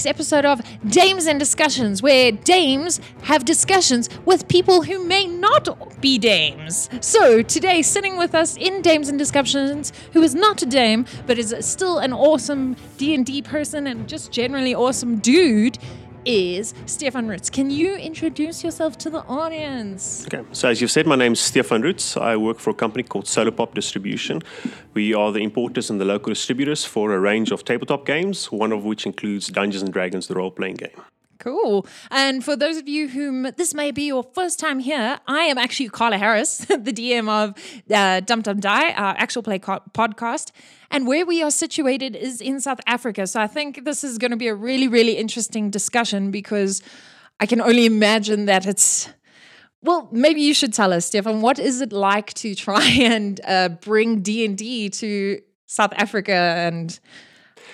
week's episode of Dames and Discussions, where dames have discussions with people who may not be dames. So today, sitting with us in Dames and Discussions, who is not a dame but is still an awesome D and D person and just generally awesome dude, is Stefan Ritz. Can you introduce yourself to the audience? Okay, so as you've said, my name is Stefan Roots. I work for a company called Solar Pop Distribution. We are the importers and the local distributors for a range of tabletop games, one of which includes Dungeons and Dragons, the role playing game. Cool. And for those of you whom this may be your first time here, I am actually Carla Harris, the DM of uh, Dum Dum Die, our actual play co- podcast. And where we are situated is in South Africa. So I think this is going to be a really, really interesting discussion because I can only imagine that it's. Well, maybe you should tell us, Stefan. What is it like to try and uh, bring D and D to South Africa and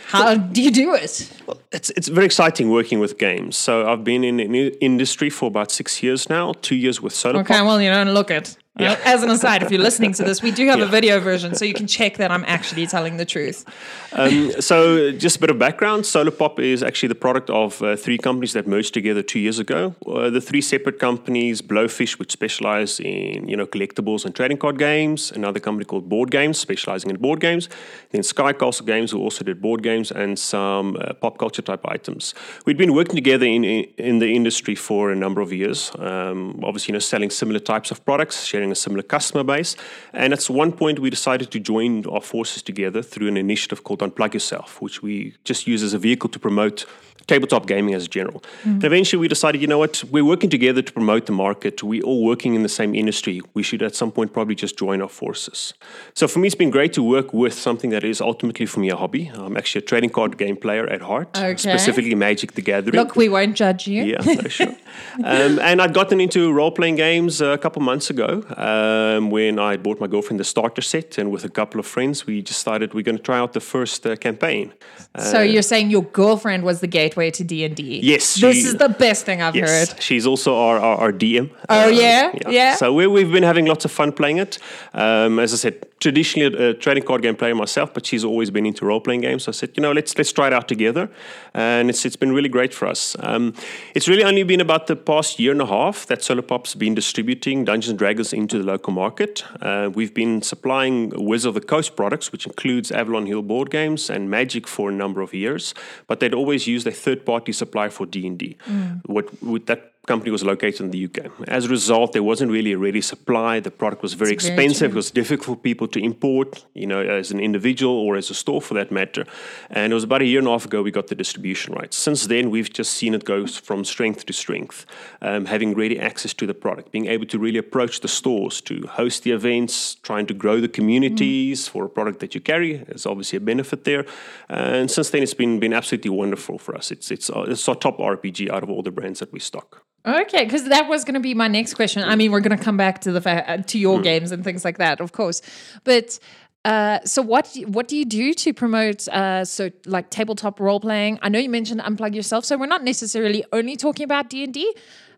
how do you do it? Well, it's it's very exciting working with games. So I've been in the industry for about six years now. Two years with Solar Pop. Okay, well you don't look it. Yeah. As an aside, if you're listening to this, we do have yeah. a video version, so you can check that I'm actually telling the truth. Um, so, just a bit of background Solar Pop is actually the product of uh, three companies that merged together two years ago. Uh, the three separate companies Blowfish, which specialize in you know collectibles and trading card games, another company called Board Games, specializing in board games, then Sky Castle Games, who also did board games and some uh, pop culture type items. We'd been working together in, in, in the industry for a number of years, um, obviously, you know, selling similar types of products, sharing a similar customer base. And at one point, we decided to join our forces together through an initiative called Unplug Yourself, which we just use as a vehicle to promote tabletop gaming as a general. Mm. And eventually we decided, you know what, we're working together to promote the market. We're all working in the same industry. We should at some point probably just join our forces. So for me, it's been great to work with something that is ultimately for me a hobby. I'm actually a trading card game player at heart, okay. specifically Magic the Gathering. Look, we won't judge you. Yeah, no, sure. um, and I'd gotten into role playing games a couple months ago um, when I bought my girlfriend the starter set, and with a couple of friends, we decided we're going to try out the first uh, campaign. So uh, you're saying your girlfriend was the gateway to D and D? Yes, this is the best thing I've yes, heard. She's also our, our, our DM. Oh uh, yeah? yeah, yeah. So we, we've been having lots of fun playing it. Um, as I said, traditionally a, trading card game player myself, but she's always been into role playing games. So I said, you know, let's let's try it out together, and it's it's been really great for us. Um, it's really only been about the past year and a half that Solar Pop's been distributing Dungeons and Dragons into the local market. Uh, we've been supplying Wizard of the Coast products, which includes Avalon Hill board games and Magic for a number of years, but they'd always used a third party supplier for D and D. Mm. What with that company was located in the UK. As a result, there wasn't really a ready supply. The product was very expensive. Very it was difficult for people to import, you know, as an individual or as a store for that matter. And it was about a year and a half ago we got the distribution rights. Since then, we've just seen it go from strength to strength, um, having ready access to the product, being able to really approach the stores to host the events, trying to grow the communities mm. for a product that you carry is obviously a benefit there. And since then, it's been been absolutely wonderful for us. It's it's, uh, it's our top RPG out of all the brands that we stock. Okay, because that was going to be my next question. I mean, we're going to come back to the fa- uh, to your mm. games and things like that, of course. But uh, so what what do you do to promote uh, so like tabletop role playing? I know you mentioned unplug yourself, so we're not necessarily only talking about D and D.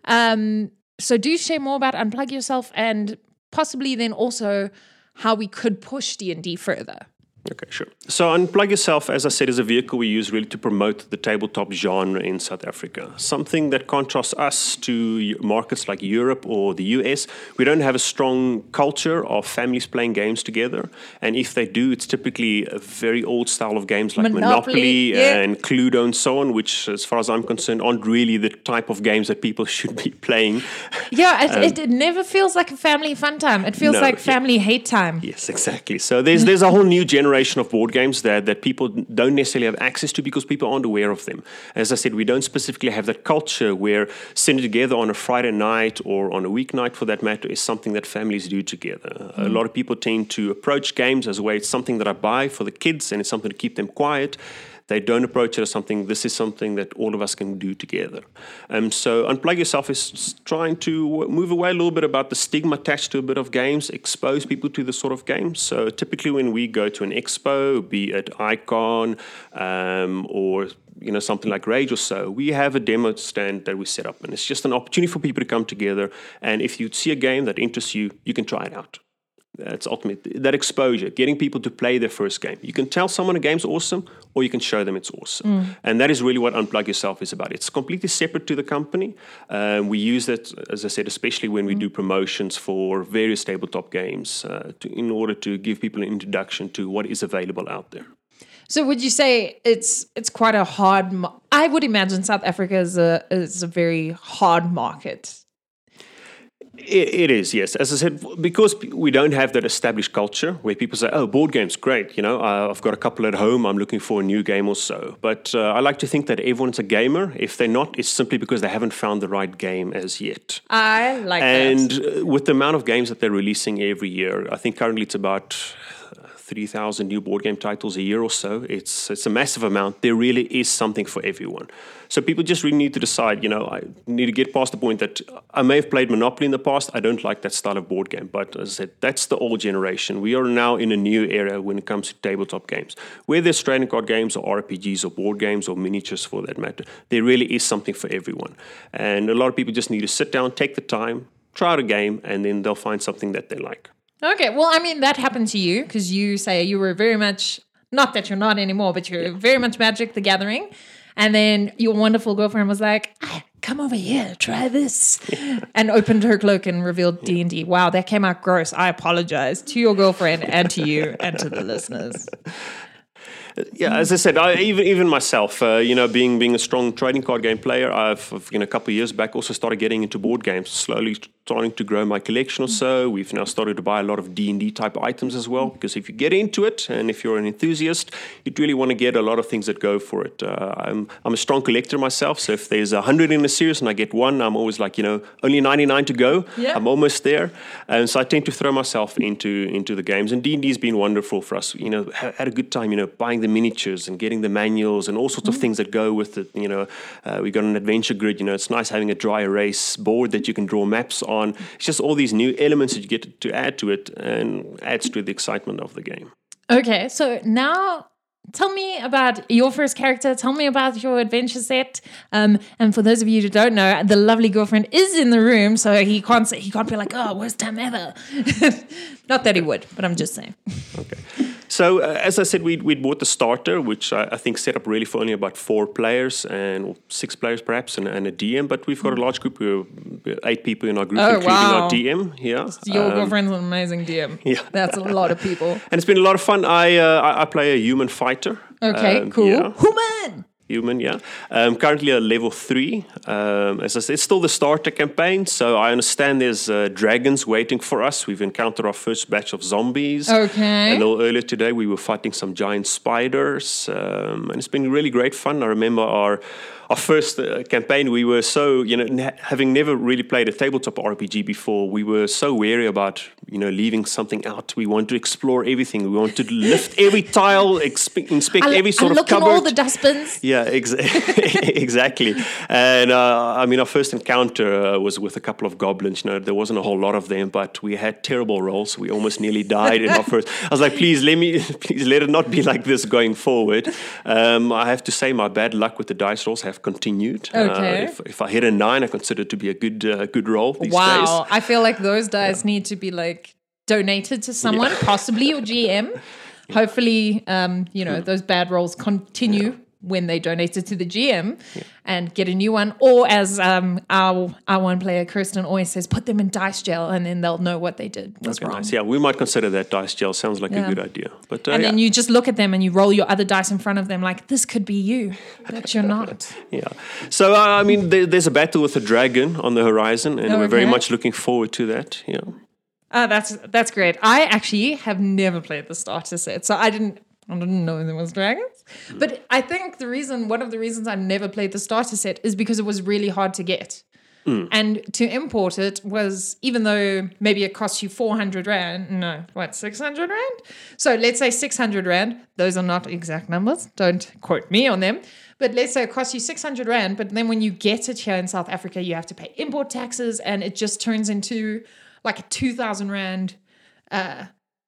Um, so do share more about unplug yourself and possibly then also how we could push D and D further. Okay, sure. So Unplug Yourself, as I said, is a vehicle we use really to promote the tabletop genre in South Africa. Something that contrasts us to markets like Europe or the US. We don't have a strong culture of families playing games together. And if they do, it's typically a very old style of games like Monopoly, Monopoly yeah. and Cluedo and so on, which, as far as I'm concerned, aren't really the type of games that people should be playing. Yeah, it, um, it, it never feels like a family fun time. It feels no, like family yeah. hate time. Yes, exactly. So there's, there's a whole new generation generation of board games that, that people don't necessarily have access to because people aren't aware of them. As I said, we don't specifically have that culture where sitting together on a Friday night or on a weeknight for that matter is something that families do together. Mm. A lot of people tend to approach games as a way it's something that I buy for the kids and it's something to keep them quiet they don't approach it as something, this is something that all of us can do together. Um, so, Unplug Yourself is trying to move away a little bit about the stigma attached to a bit of games, expose people to the sort of games. So, typically, when we go to an expo, be it Icon um, or you know something like Rage or so, we have a demo stand that we set up, and it's just an opportunity for people to come together. And if you see a game that interests you, you can try it out That's ultimately that exposure, getting people to play their first game. You can tell someone a game's awesome, or you can show them it's awesome, mm. and that is really what Unplug Yourself is about. It's completely separate to the company. Um, we use that, as I said, especially when we mm. do promotions for various tabletop games, uh, to, in order to give people an introduction to what is available out there. So would you say it's it's quite a hard? Mo- I would imagine South Africa is a is a very hard market. It, it is, yes. As I said, because we don't have that established culture where people say, "Oh, board games, great." You know, I've got a couple at home. I'm looking for a new game or so. But uh, I like to think that everyone's a gamer. If they're not, it's simply because they haven't found the right game as yet. I like and that. And uh, with the amount of games that they're releasing every year, I think currently it's about 3,000 new board game titles a year or so. It's, it's a massive amount. There really is something for everyone. So people just really need to decide, you know, I need to get past the point that I may have played Monopoly in the past. I don't like that style of board game. But as I said, that's the old generation. We are now in a new era when it comes to tabletop games. Whether it's trading card games or RPGs or board games or miniatures for that matter, there really is something for everyone. And a lot of people just need to sit down, take the time, try out a game, and then they'll find something that they like. Okay, well, I mean, that happened to you because you say you were very much, not that you're not anymore, but you're very much Magic the Gathering. And then your wonderful girlfriend was like, ah, come over here, try this. and opened her cloak and revealed D&D. Wow, that came out gross. I apologize to your girlfriend and to you and to the listeners yeah, as I said, I, even even myself, uh, you know, being being a strong trading card game player, I've you know a couple of years back also started getting into board games, slowly starting to grow my collection or so. We've now started to buy a lot of D and D type items as well, because if you get into it and if you're an enthusiast, you'd really want to get a lot of things that go for it. Uh, I'm I'm a strong collector myself, so if there's a hundred in a series and I get one, I'm always like, you know, only 99 to go. Yeah. I'm almost there, and so I tend to throw myself into into the games. And D and D's been wonderful for us. You know, had a good time. You know, buying the miniatures and getting the manuals and all sorts mm. of things that go with it. You know, uh, we got an adventure grid. You know, it's nice having a dry erase board that you can draw maps on. It's just all these new elements that you get to add to it and adds to the excitement of the game. Okay, so now tell me about your first character. Tell me about your adventure set. Um, and for those of you who don't know, the lovely girlfriend is in the room, so he can't say, he can't be like, "Oh, worst time ever." Not that he would, but I'm just saying. Okay. So uh, as I said, we we bought the starter, which I, I, think set up really for only about four players and six players perhaps, and, and a DM. But we've got a large group, we're eight people in our group, oh, including wow. our DM. Yeah, your um, girlfriend's an amazing DM. Yeah, that's a lot of people, and it's been a lot of fun. I uh, I, I play a human fighter. Okay, um, cool. Yeah. Human human, yeah. Um, currently at level three. Um, as I said, it's still the starter campaign, so I understand there's uh, dragons waiting for us. We've encountered our first batch of zombies. Okay. A little earlier today, we were fighting some giant spiders, um, and it's been really great fun. I remember our our first uh, campaign, we were so you know having never really played a tabletop RPG before, we were so wary about you know leaving something out. We want to explore everything. We want to lift every tile, expe- inspect I, every sort I of cupboard. all the dustbins. Yeah, ex- exactly. And uh, I mean, our first encounter uh, was with a couple of goblins. You know, there wasn't a whole lot of them, but we had terrible rolls. We almost nearly died in our first. I was like, please let me, please let it not be like this going forward. Um, I have to say, my bad luck with the dice rolls have continued. Uh, okay. Uh, if, if, I hit a nine, I consider it to be a good uh, good roll these wow. days. Wow, I feel like those dice yeah. need to be like donated to someone, yeah. possibly your GM. Hopefully, um, you know, those bad rolls continue when they donate it to the GM yeah. and get a new one. Or as um, our our one player Kirsten always says, put them in dice gel and then they'll know what they did was okay, wrong. Nice. Yeah, we might consider that dice gel. Sounds like yeah. a good idea. But uh, and then you just look at them and you roll your other dice in front of them like this could be you, but you're not. yeah. So uh, I mean, there, there's a battle with a dragon on the horizon, and okay. we're very much looking forward to that. Yeah. Uh, that's that's great. I actually have never played the starter set, so I didn't I didn't know there was dragons. But I think the reason, one of the reasons I never played the starter set is because it was really hard to get. Mm. And to import it was, even though maybe it costs you 400 Rand, no, what, 600 Rand? So let's say 600 Rand. Those are not exact numbers. Don't quote me on them. But let's say it costs you 600 Rand. But then when you get it here in South Africa, you have to pay import taxes and it just turns into like a 2,000 Rand uh,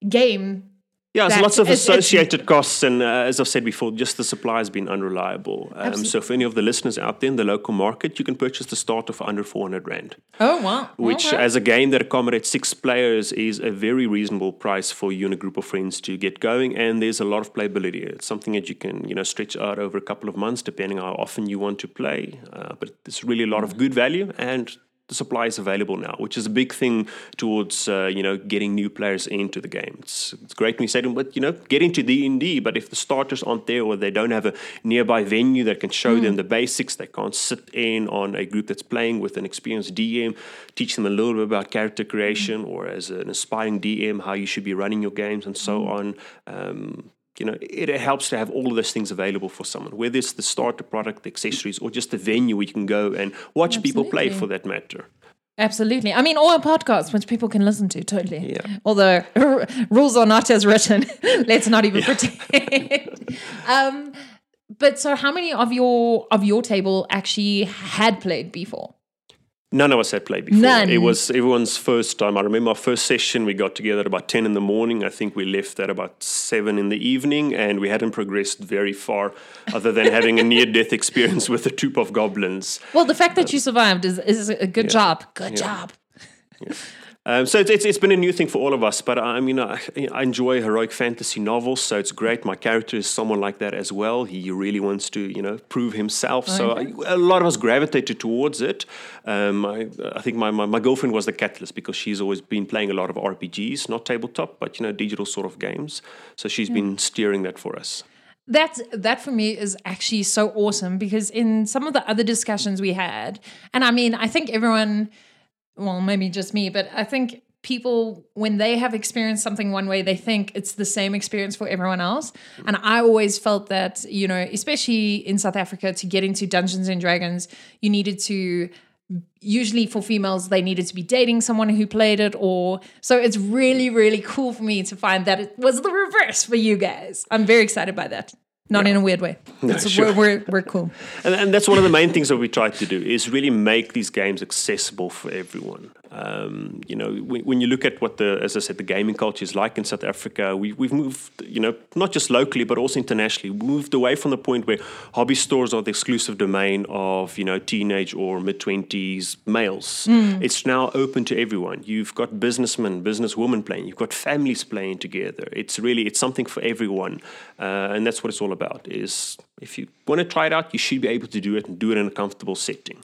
game Yeah, there's lots of associated costs, and uh, as I've said before, just the supply has been unreliable. Um, so, for any of the listeners out there in the local market, you can purchase the starter for under 400 rand, Oh wow! which, Okay. as a game that accommodates six players, is a very reasonable price for you and a group of friends to get going. And there's a lot of playability. It's something that you can, you know, stretch out over a couple of months, depending on how often you want to play. Uh, but it's really a lot of good value, and the supply is available now, which is a big thing towards uh, you know getting new players into the game. It's, it's great when you say to them, but you know, get into D and D. But if the starters aren't there, or they don't have a nearby venue that can show them the basics, they can't sit in on a group that's playing with an experienced DM, teach them a little bit about character creation, or as an aspiring DM, how you should be running your games and so on. Um, you know, it, helps to have all of those things available for someone, whether it's the starter product, the accessories, or just a venue where you can go and watch people play for that matter. Absolutely. I mean, or a podcast which people can listen to. Totally. Yeah. Although r- rules are not as written. Let's not even pretend. um, but so, how many of your of your table actually had played before? None of us had played before. None. It was everyone's first time. I remember our first session, we got together at about 10 in the morning. I think we left at about 7 in the evening, and we hadn't progressed very far other than having a near death experience with a troop of goblins. Well, the fact that you survived is, is a good job. Good job. Um, so it's, it's, it's been a new thing for all of us, but I mean, I, I enjoy heroic fantasy novels, so it's great. My character is someone like that as well. He really wants to, you know, prove himself. So I, a lot of us gravitated towards it. Um, I, I think my, my, my girlfriend was the catalyst because she's always been playing a lot of RPGs, not tabletop, but, you know, digital sort of games. So she's been steering that for us. That's that for me is actually so awesome because in some of the other discussions we had, and I mean, I think everyone, well, maybe just me, but I think people when they have experienced something one way, they think it's the same experience for everyone else. And I always felt that, you know, especially in South Africa, to get into Dungeons and Dragons, you needed to usually for females they needed to be dating someone who played it or so it's really really cool for me to find that it was the reverse for you guys i'm very excited by that not in a weird way It's- sure. we're, we're, we're cool And, and that's one of the main things that we try to do is really make these games accessible for everyone. Um, you know, when, when you look at what the, as I said, the gaming culture is like in South Africa, we, we've moved, you know, not just locally but also internationally, we moved away from the point where hobby stores are the exclusive domain of you know teenage or mid twenties males. It's now open to everyone. You've got businessmen, businesswomen playing. You've got families playing together. It's really it's something for everyone, uh, and that's what it's all about. Is if you want to try it out, you should be able to do it and do it in a comfortable setting.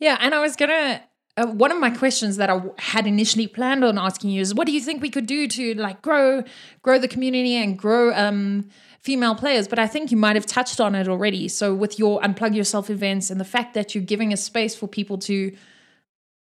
yeah and i was gonna uh, one of my questions that I had initially planned on asking you is, what do you think we could do to like grow, grow the community and grow um, female players? But I think you might have touched on it already. So with your unplug yourself events and the fact that you're giving a space for people to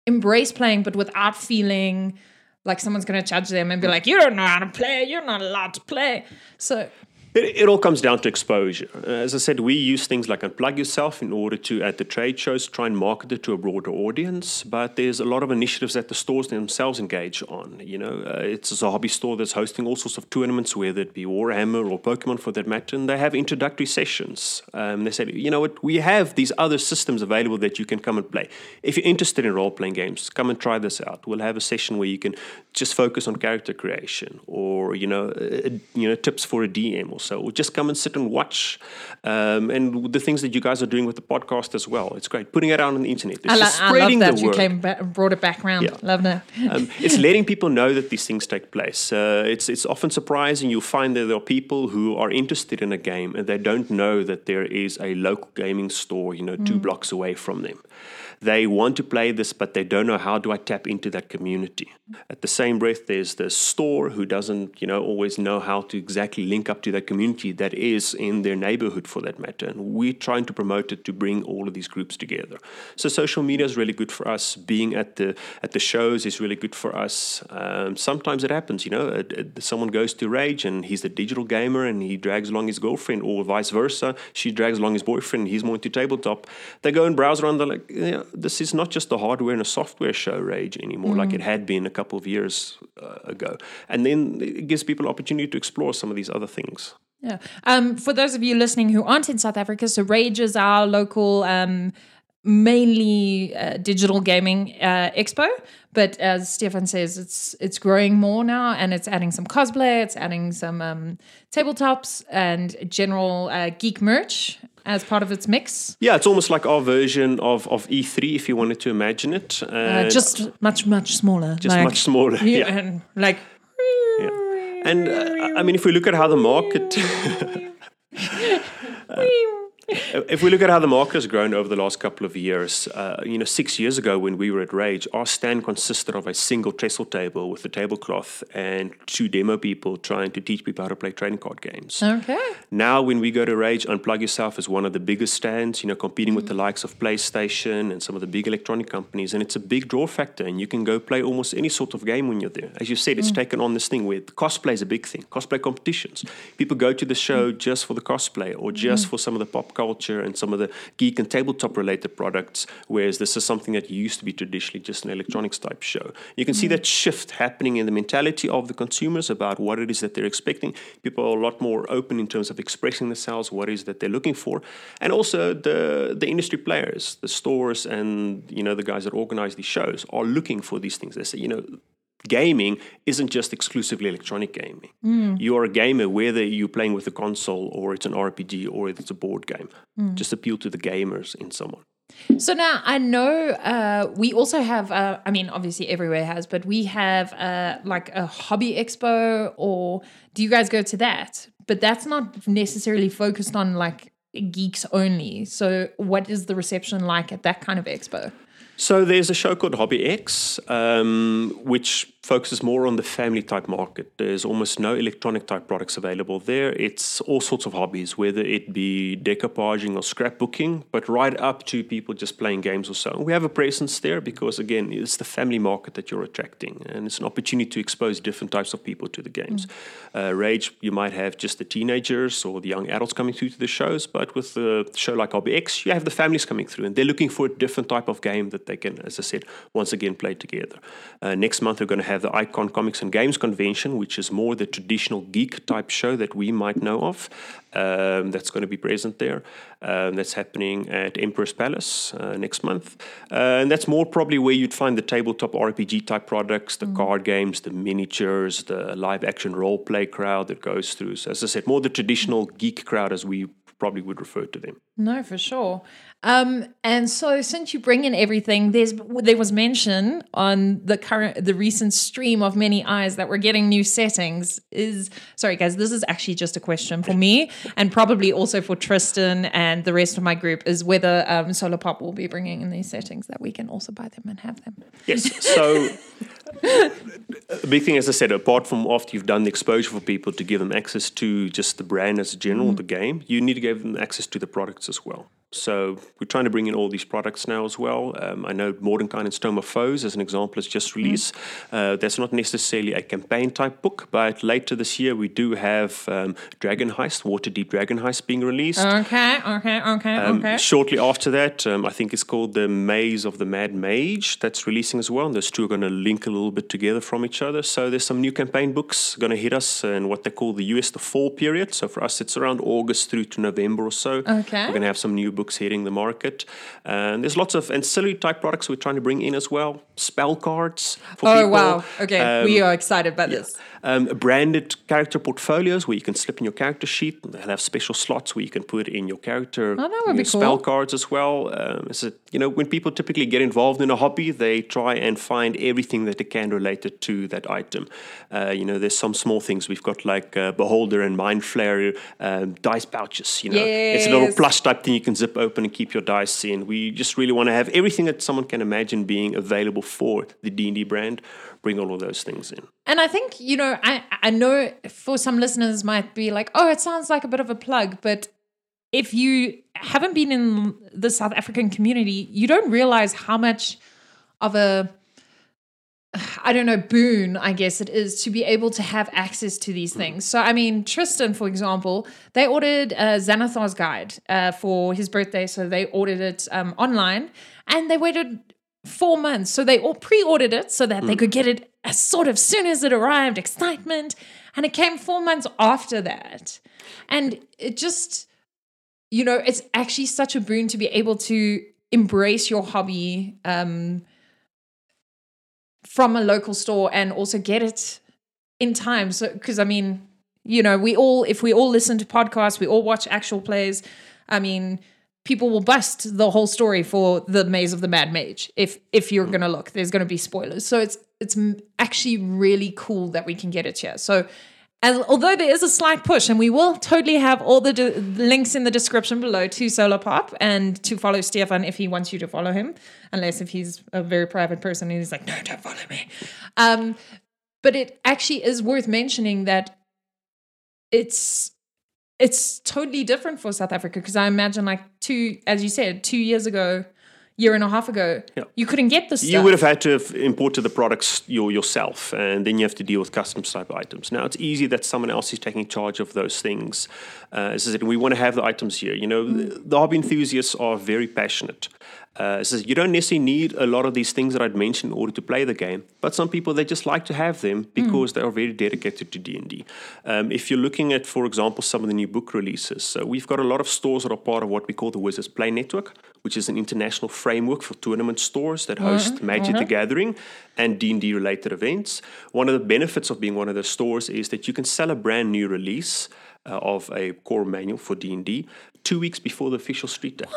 embrace playing, but without feeling like someone's going to judge them and be like, you don't know how to play, you're not allowed to play. So It, it all comes down to exposure. Uh, As I said, we use things like Unplug Yourself in order to, at the trade shows, try and market it to a broader audience. But there's a lot of initiatives that the stores themselves engage on. You know, uh, it's a hobby store that's hosting all sorts of tournaments, whether it be Warhammer or Pokemon for that matter, and they have introductory sessions. Um, they say, you know what, we have these other systems available that you can come and play. If you're interested in role playing games, come and try this out. We'll have a session where you can just focus on character creation or, you know, uh, you know, tips for a DM or so, or just come and sit and watch. Um, and the things that you guys are doing with the podcast as well. It's great. Putting it out on the internet. It's I, lo- just I love spreading that the you came back, brought it back around. Yeah. Love that. Um, it's letting people know that these things take place. Uh, it's it's often surprising. You'll find that there are people who are interested in a game and they don't know that there is a local gaming store, you know, two blocks away from them. They want to play this, but they don't know how do I tap into that community. At the same breath, there's the store who doesn't, you know, always know how to exactly link up to that community that is in their neighborhood, for that matter. And we're trying to promote it to bring all of these groups together. So social media is really good for us. Being at the at the shows is really good for us. Um, sometimes it happens, you know, uh, uh, someone goes to Rage and he's the digital gamer and he drags along his girlfriend, or vice versa. She drags along his boyfriend. He's more into tabletop. They go and browse around. They're like, yeah, this is not just a hardware and a software show, Rage, anymore, like it had been a couple of years uh, ago. And then it gives people opportunity to explore some of these other things. Yeah. Um, for those of you listening who aren't in South Africa, so Rage is our local um, mainly uh, digital gaming uh, expo, but as Stefan says, it's it's growing more now, and it's adding some cosplay, it's adding some um, tabletops and general uh, geek merch as part of its mix. Yeah, it's almost like our version of, of E3, if you wanted to imagine it. Uh, just much much smaller. Just like, much smaller. Yeah, and like. Yeah. And uh, I mean, if we look at how the market. uh, if we look at how the market has grown over the last couple of years, uh, you know, six years ago when we were at Rage, our stand consisted of a single trestle table with a tablecloth and two demo people trying to teach people how to play trading card games. Okay. Now, when we go to Rage, Unplug Yourself is one of the biggest stands, you know, competing mm. with the mm. likes of PlayStation and some of the big electronic companies, and it's a big draw factor, and you can go play almost any sort of game when you're there. As you said, it's mm. taken on this thing where cosplay is a big thing, cosplay competitions. People go to the show mm. just for the cosplay or just mm. for some of the pop culture and some of the geek and tabletop related products, whereas this is something that used to be traditionally just an electronics type show. You can mm. see that shift happening in the mentality of the consumers about what it is that they're expecting. People are a lot more open in terms of expressing themselves, what it is that they're looking for, and also the the industry players, the stores, and you know the guys that organize these shows are looking for these things. They say, you know, gaming isn't just exclusively electronic gaming. Mm. You are a gamer whether you're playing with a console or it's an RPG or it's a board game. Mm. Just appeal to the gamers in someone. So now I know uh, we also have, uh, I mean, obviously everywhere has, but we have uh, like a hobby expo, or do you guys go to that? But that's not necessarily focused on like geeks only. So, what is the reception like at that kind of expo? So there's a show called Hobby X, um, which focuses more on the family type market. There's almost no electronic type products available there. It's all sorts of hobbies, whether it be decoupaging or scrapbooking, but right up to people just playing games or so. We have a presence there because, again, it's the family market that you're attracting, and it's an opportunity to expose different types of people to the games. Mm. Uh, Rage, you might have just the teenagers or the young adults coming through to the shows, but with a show like Hobby X, you have the families coming through, and they're looking for a different type of game that they can, as I said, once again play together. Uh, next month, we're going to have the Icon Comics and Games Convention, which is more the traditional geek type show that we might know of. Um, that's going to be present there. Um, that's happening at Emperor's Palace uh, next month. Uh, and that's more probably where you'd find the tabletop RPG type products, the mm. card games, the miniatures, the live action role play crowd that goes through. So, as I said, more the traditional geek crowd as we probably would refer to them. No, for sure. Um, and so, since you bring in everything, there's there was mention on the current the recent stream of many eyes that we're getting new settings. Is sorry, guys, this is actually just a question for me, and probably also for Tristan and the rest of my group. Is whether um, Solar Pop will be bringing in these settings that we can also buy them and have them. Yes. So. a big thing, as I said, apart from after you've done the exposure for people to give them access to just the brand as a general, mm. the game, you need to give them access to the products as well. So we're trying to bring in all these products now as well. Um, I know Mordenkainen's Tome of Foes, as an example, has just mm-hmm. released. Mm. Uh, that's not necessarily a campaign type book, but later this year we do have um, Dragon Heist, Waterdeep Dragon Heist being released. Okay, okay, okay, um, okay. Shortly after that, um, I think it's called The Maze of the Mad Mage that's releasing as well. And those two are going to link a little bit together from each other. So there's some new campaign books going to hit us in what they call the US the fall period. So for us, it's around August through to November or so. Okay. We're going to have some new books hitting the market. And there's lots of ancillary type products we're trying to bring in as well. Spell cards for oh, people. wow. Okay. Um, we are excited about yeah. this. Um, branded character portfolios where you can slip in your character sheet. They'll have special slots where you can put in your character oh, spell cards as well. Um, you know, when people typically get involved in a hobby, they try and find everything that they can related to that item. Uh, you know, there's some small things we've got like uh, Beholder and Mind Flayer um, dice pouches. You know, yes. it's a little plush type thing you can zip open and keep your dice in. We just really want to have everything that someone can imagine being available for the D&D brand bring all of those things in. And I think, you know, I, I know for some listeners might be like, oh, it sounds like a bit of a plug, but if you haven't been in the South African community, you don't realize how much of a I don't know, boon, I guess it is, to be able to have access to these things. So, I mean, Tristan, for example, they ordered a Xanathar's guide uh, for his birthday. So they ordered it um, online and they waited four months. So they all pre ordered it so that mm. they could get it as sort of soon as it arrived, excitement. And it came four months after that. And it just, you know, it's actually such a boon to be able to embrace your hobby um, from a local store and also get it in time. So, because I mean, you know, we all, if we all listen to podcasts, we all watch actual plays. I mean, people will bust the whole story for the Maze of the Mad Mage. If if you're gonna look, there's gonna be spoilers. So it's it's actually really cool that we can get it here. So. And although there is a slight push, and we will totally have all the de- links in the description below to Solar Pop and to follow Stefan if he wants you to follow him, unless if he's a very private person and he's like, no, don't follow me. Um, but it actually is worth mentioning that it's it's totally different for South Africa because I imagine like two, as you said, two years ago, year and a half ago, Yeah. you couldn't get this. You would have had to have imported the products your, yourself, and then you have to deal with customs type items. Now it's easy that someone else is taking charge of those things. Uh, as I said, we want to have the items here. You know, the, the hobby enthusiasts are very passionate. Uh, so you don't necessarily need a lot of these things that I'd mentioned in order to play the game, but some people they just like to have them because they are very dedicated to D and D. Um, if you're looking at, for example, some of the new book releases, so we've got a lot of stores that are part of what we call the Wizards Play Network, which is an international framework for tournament stores that host Magic the Gathering and D and D related events. One of the benefits of being one of those stores is that you can sell a brand new release uh, of a core manual for D&D two weeks before the official street date.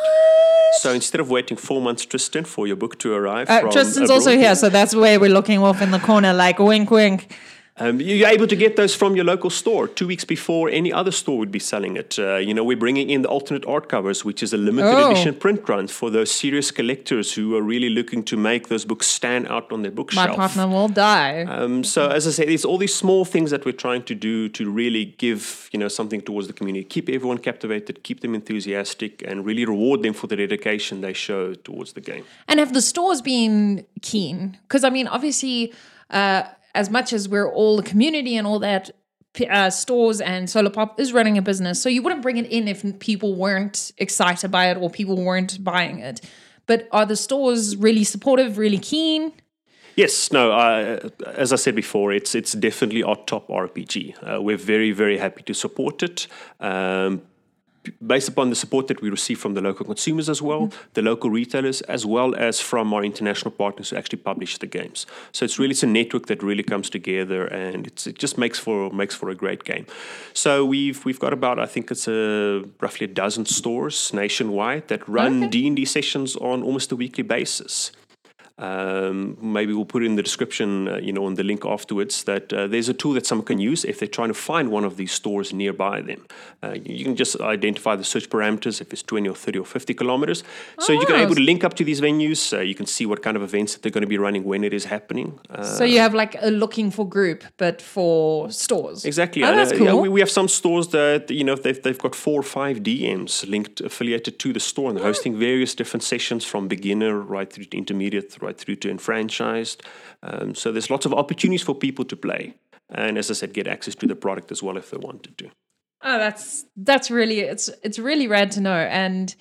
So instead of waiting four months, Tristan, for your book to arrive, Uh, from Tristan's abroad, also here, so that's where we're looking off in the corner, like wink, wink. Um, you're able to get those from your local store two weeks before any other store would be selling it. Uh, you know, we're bringing in the alternate art covers, which is a limited Oh. edition print run for those serious collectors who are really looking to make those books stand out on their bookshelf. My partner will die. Um, so as I say, there's all these small things that we're trying to do to really give you know something towards the community, keep everyone captivated, keep them enthusiastic, and really reward them for the dedication they show towards the game. And have the stores been keen? Because I mean, obviously, uh, as much as we're all a community and all that, uh, stores and Solar Pop is running a business, so you wouldn't bring it in if people weren't excited by it or people weren't buying it. But are the stores really supportive, really keen? Yes, no. Uh, as I said before, it's it's definitely our top RPG. Uh, we're very very happy to support it. Um, based upon the support that we receive from the local consumers as well, mm-hmm. the local retailers, as well as from our international partners who actually publish the games. So it's really it's a network that really comes together, and it's, it just makes for makes for a great game. So we've we've got about I think it's a roughly a dozen stores nationwide that run D and D sessions on almost a weekly basis. Um, maybe we'll put it in the description, uh, you know, on the link afterwards. That uh, there's a tool that someone can use if they're trying to find one of these stores nearby them. Uh, you can just identify the search parameters if it's 20 or 30 or 50 kilometers. So you can Oh. able to link up to these venues. Uh, you can see what kind of events that they're going to be running when it is happening. Uh, So you have like a looking for group, but for stores. Exactly. Oh, and, that's uh, cool. yeah, we, we have some stores that you know they've they've got four or five DMs linked affiliated to the store and they're hosting various different sessions from beginner right through to intermediate, right through to enfranchised. Um, so there's lots of opportunities for people to play, and as I said, get access to the product as well if they wanted to. Oh, that's that's really it's it's really rad to know. And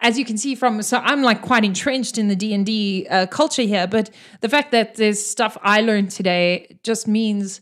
as you can see from, so I'm like quite entrenched in the D and D uh, culture here, but the fact that there's stuff I learned today just means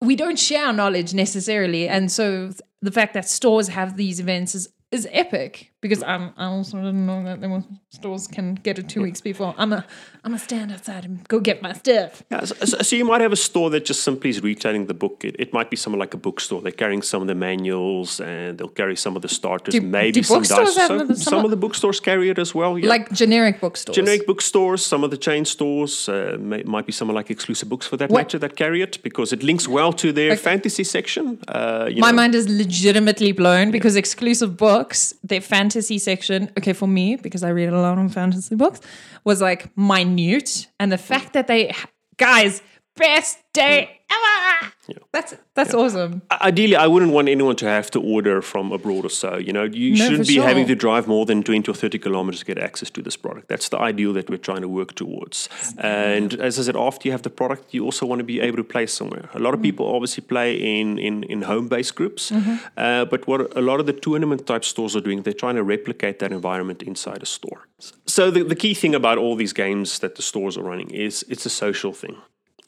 we don't share knowledge necessarily, and so the fact that stores have these events is is epic because I'm I also didn't know that the stores can get it two weeks before. I'm a I'm a stand outside and go get my stuff. Yeah, so, so- you might have a store that just simply is retailing the book. It, it might be someone like a bookstore. They're carrying some of the manuals and they'll carry some of the starters. Do- maybe do some dice. So- some, some- of the bookstores carry it as well. Yeah. Like generic bookstores. generic bookstores, some of the chain stores, uh, may, might be someone like exclusive books for that What- matter that carry it because it links well to their fantasy section. Uh, you My know. mind is legitimately blown because exclusive books, their fantasy section, okay, for me, because I read a lot of fantasy books, was like minute. And the fact that they, guys, best day ever. That's that's awesome. Ideally, I wouldn't want anyone to have to order from abroad or so. You know, you No, shouldn't be having to drive more than 20 or 30 kilometers to get access to this product. That's the ideal that we're trying to work towards. And as I said, after you have the product, you also want to be able to play somewhere. A lot Mm. of people obviously play in, in, in home based groups, Mm-hmm. uh, but what a lot of the tournament type stores are doing, they're trying to replicate that environment inside a store. So the, the key thing about all these games that the stores are running is it's a social thing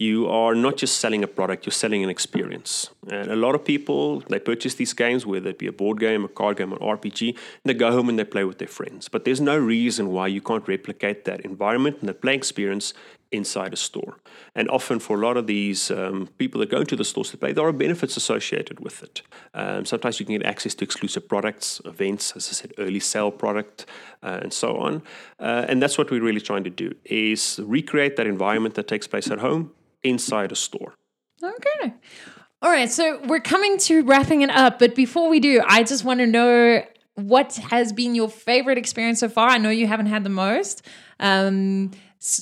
you are not just selling a product, you're selling an experience. And a lot of people, they purchase these games, whether it be a board game, a card game, an RPG, they go home and they play with their friends. But there's no reason why you can't replicate that environment and that play experience inside a store. And often, for a lot of these um, people that go into the stores to play, there are benefits associated with it. Um, sometimes you can get access to exclusive products, events, as I said, early sale product, uh, and so on. Uh, and that's what we're really trying to do: is recreate that environment that takes place at home inside a store. Okay. All right. So we're coming to wrapping it up, but before we do, I just want to know what has been your favorite experience so far. I know you haven't had the most. Um,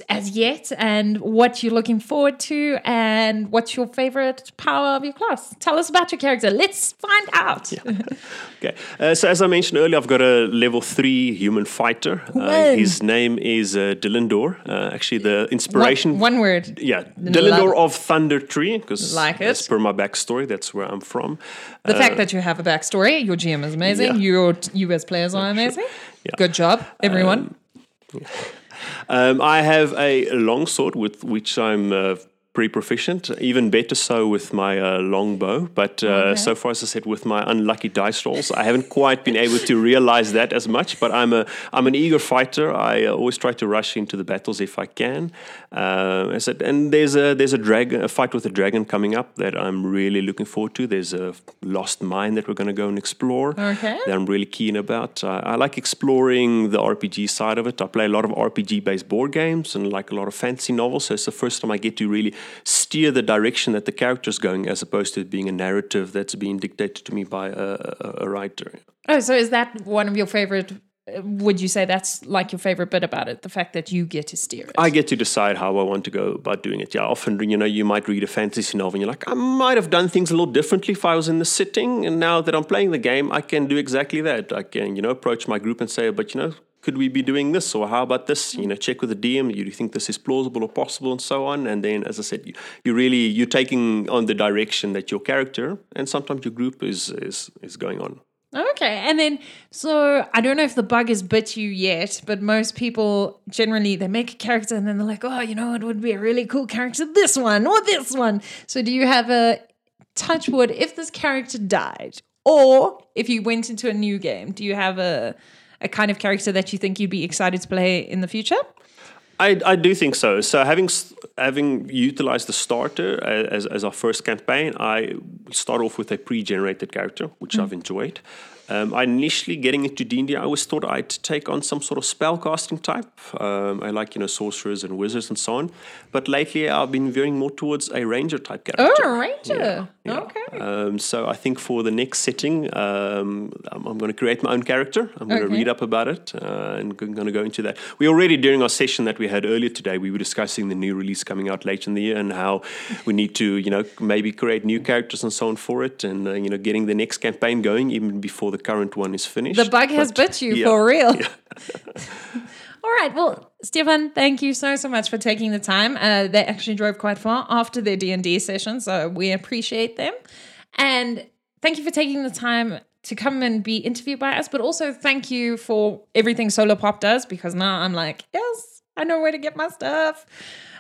as yet and what you're looking forward to and what's your favorite power of your class. Tell us about your character. Let's find out. Yeah. okay. Uh, so, as I mentioned earlier, I've got a level three human fighter. Uh, his name is uh, Dillendor. Uh, actually, the inspiration. One, one word. Yeah. Dillendor of Thundertree, because like as per my backstory, that's where I'm from. The fact uh, that you have a backstory, your GM is amazing. Yeah. Your you as players are amazing. Yeah. Good job, everyone. Um, um, I have a long sword with which I'm uh, pretty proficient, even better so with my uh, longbow. But uh, okay. so far, as I said, with my unlucky dice rolls, I haven't quite been able to realize that as much. But I'm a I'm an eager fighter. I uh, always try to rush into the battles if I can. Uh, I said, and there's a there's a dragon, a fight with a dragon coming up that I'm really looking forward to. There's a lost mine that we're going to go and explore. Okay. That I'm really keen about. I like exploring the RPG side of it. I play a lot of RPG based board games and like a lot of fantasy novels. So it's the first time I get to really steer the direction that the character is going, as opposed to it being a narrative that's being dictated to me by a, a, a writer. Oh, so is that one of your favorite would you say that's like your favorite bit about it? The fact that you get to steer it? I get to decide how i want to go about doing it. Yeah often you know you might read a fantasy novel and you're like i might have done things a little differently if i was in the sitting and now that i'm playing the game i can do exactly that. I can you know approach my group and say but you know could we be doing this or how about this you know check with the dm do you think this is plausible or possible and so on and then as i said you, you really you're taking on the direction that your character and sometimes your group is is is going on Okay. And then, so I don't know if the bug has bit you yet, but most people generally they make a character and then they're like, oh, you know, it would be a really cool character, this one or this one. So, do you have a touch wood if this character died, or if you went into a new game, do you have a a kind of character that you think you'd be excited to play in the future? I, I do think so. So having having utilized the starter as, as our first campaign, I start off with a pre-generated character, which mm. I've enjoyed. Um, I initially getting into D&D, I always thought I'd take on some sort of spellcasting type. Um, I like, you know, sorcerers and wizards and so on. But lately I've been veering more towards a ranger type character. Oh, ranger. Yeah, yeah. Okay. Um, so I think for the next setting, um, I'm, I'm going to create my own character. I'm going to okay. read up about it uh, and I'm going to go into that. We already, during our session that we had earlier today, we were discussing the new release coming out later in the year and how we need to, you know, maybe create new characters and so on for it and, uh, you know, getting the next campaign going even before the the current one is finished. The bug has bit you yeah, for real. Yeah. All right. Well, Stefan, thank you so so much for taking the time. Uh, they actually drove quite far after their D and D session, so we appreciate them. And thank you for taking the time to come and be interviewed by us. But also thank you for everything Solar Pop does because now I'm like, yes, I know where to get my stuff.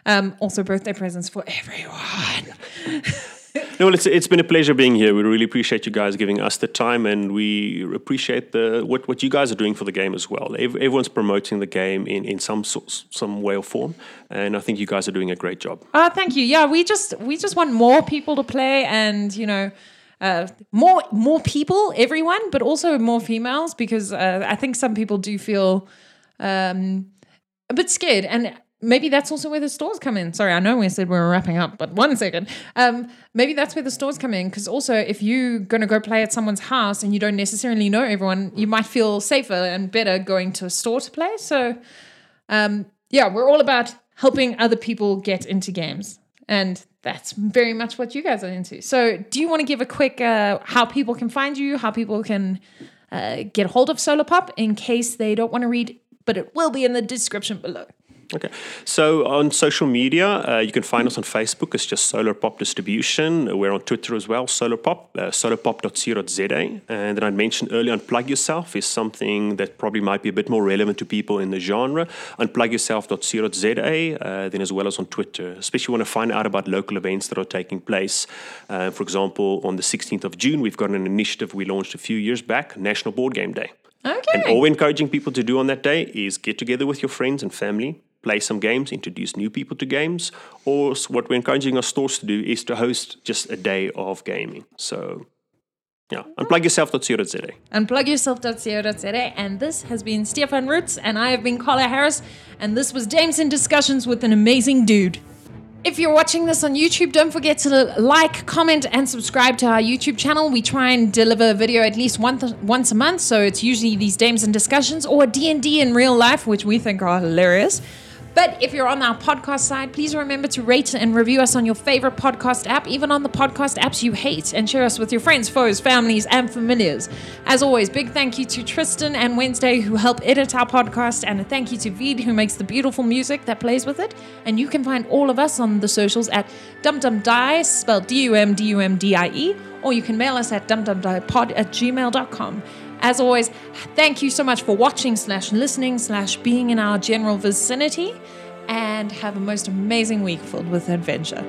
Um, also, birthday presents for everyone. no, well, it's it's been a pleasure being here. We really appreciate you guys giving us the time, and we appreciate the what, what you guys are doing for the game as well. Everyone's promoting the game in in some sort, some way or form, and I think you guys are doing a great job. Oh, thank you. Yeah, we just we just want more people to play, and you know. Uh, more more people, everyone, but also more females because uh, I think some people do feel um, a bit scared. And maybe that's also where the stores come in. Sorry, I know we said we were wrapping up, but one second. Um, maybe that's where the stores come in because also if you're going to go play at someone's house and you don't necessarily know everyone, you might feel safer and better going to a store to play. So, um, yeah, we're all about helping other people get into games. And that's very much what you guys are into. So, do you want to give a quick uh, how people can find you, how people can uh, get hold of Solar Pop in case they don't want to read, but it will be in the description below. Okay. So on social media, uh, you can find us on Facebook. It's just Solar Pop Distribution. We're on Twitter as well, Solar Pop, uh, solarpop.co.za. And then I mentioned earlier, Unplug Yourself is something that probably might be a bit more relevant to people in the genre. Unplugyourself.co.za, uh, then as well as on Twitter, especially when you want to find out about local events that are taking place. Uh, for example, on the 16th of June, we've got an initiative we launched a few years back, National Board Game Day. Okay. And all we're encouraging people to do on that day is get together with your friends and family, play some games, introduce new people to games, or what we're encouraging our stores to do is to host just a day of gaming. So, yeah, unplug yourself.co.za. Unplugyourself.co.za. And this has been Stefan Roots, and I have been Carla Harris, and this was Dames and Discussions with an amazing dude. If you're watching this on YouTube, don't forget to like, comment, and subscribe to our YouTube channel. We try and deliver a video at least once once a month, so it's usually these Dames and discussions or D&D in real life, which we think are hilarious. But if you're on our podcast side, please remember to rate and review us on your favorite podcast app, even on the podcast apps you hate, and share us with your friends, foes, families, and familiars. As always, big thank you to Tristan and Wednesday who help edit our podcast, and a thank you to Vid who makes the beautiful music that plays with it. And you can find all of us on the socials at dumdumdie, spelled D-U-M-D-U-M-D-I-E, or you can mail us at dumdumdiepod at gmail.com. As always, thank you so much for watching slash listening slash being in our general vicinity and have a most amazing week filled with adventure.